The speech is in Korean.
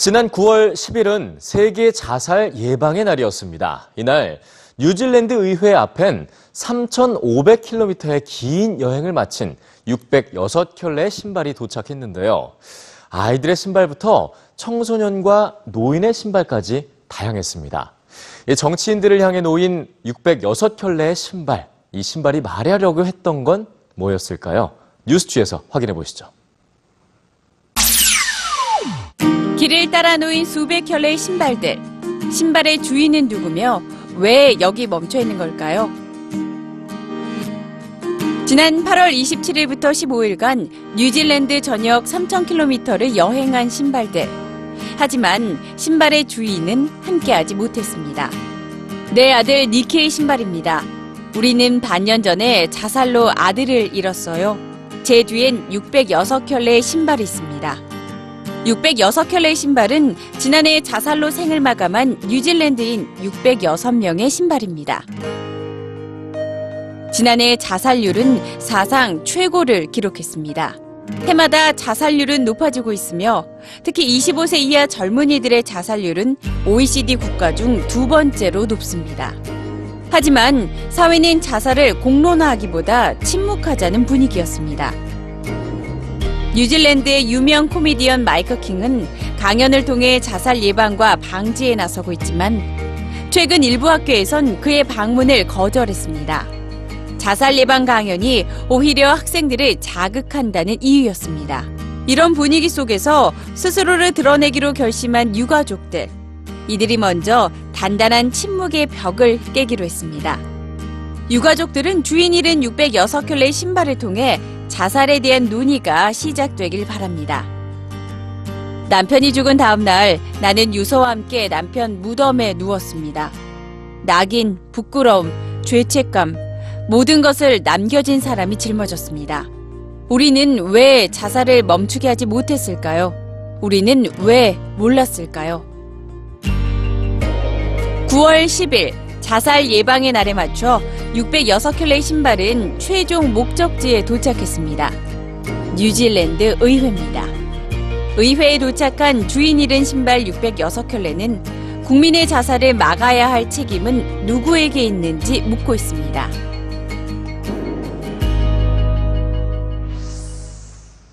지난 9월 10일은 세계 자살 예방의 날이었습니다. 이날 뉴질랜드 의회 앞엔 3,500km의 긴 여행을 마친 606켤레의 신발이 도착했는데요. 아이들의 신발부터 청소년과 노인의 신발까지 다양했습니다. 정치인들을 향해 놓인 606켤레의 신발. 이 신발이 말하려고 했던 건 뭐였을까요? 뉴스취에서 확인해 보시죠. 길을 따라 놓인 수백 켤레의 신발들. 신발의 주인은 누구며 왜 여기 멈춰 있는 걸까요? 지난 8월 27일부터 15일간 뉴질랜드 전역 3,000km를 여행한 신발들. 하지만 신발의 주인은 함께하지 못했습니다. 내 아들 니키의 신발입니다. 우리는 반년 전에 자살로 아들을 잃었어요. 제 뒤엔 606켤레의 신발이 있습니다. 606켤레의 신발은 지난해 자살로 생을 마감한 뉴질랜드인 606명의 신발입니다. 지난해 자살률은 사상 최고를 기록했습니다. 해마다 자살률은 높아지고 있으며 특히 25세 이하 젊은이들의 자살률은 OECD 국가 중 두 번째로 높습니다. 하지만 사회는 자살을 공론화하기보다 침묵하자는 분위기였습니다. 뉴질랜드의 유명 코미디언 마이크 킹은 강연을 통해 자살 예방과 방지에 나서고 있지만 최근 일부 학교에선 그의 방문을 거절했습니다. 자살 예방 강연이 오히려 학생들을 자극한다는 이유였습니다. 이런 분위기 속에서 스스로를 드러내기로 결심한 유가족들. 이들이 먼저 단단한 침묵의 벽을 깨기로 했습니다. 유가족들은 주인 잃은 606켤레의 신발을 통해 자살에 대한 논의가 시작되길 바랍니다. 남편이 죽은 다음 날 나는 유서와 함께 남편 무덤에 누웠습니다. 낙인, 부끄러움, 죄책감, 모든 것을 남겨진 사람이 짊어졌습니다. 우리는 왜 자살을 멈추게 하지 못했을까요? 우리는 왜 몰랐을까요? 9월 10일 자살 예방의 날에 맞춰 606켤레의 신발은 최종 목적지에 도착했습니다. 뉴질랜드 의회입니다. 의회에 도착한 주인 잃은 신발 606켤레는 국민의 자살을 막아야 할 책임은 누구에게 있는지 묻고 있습니다.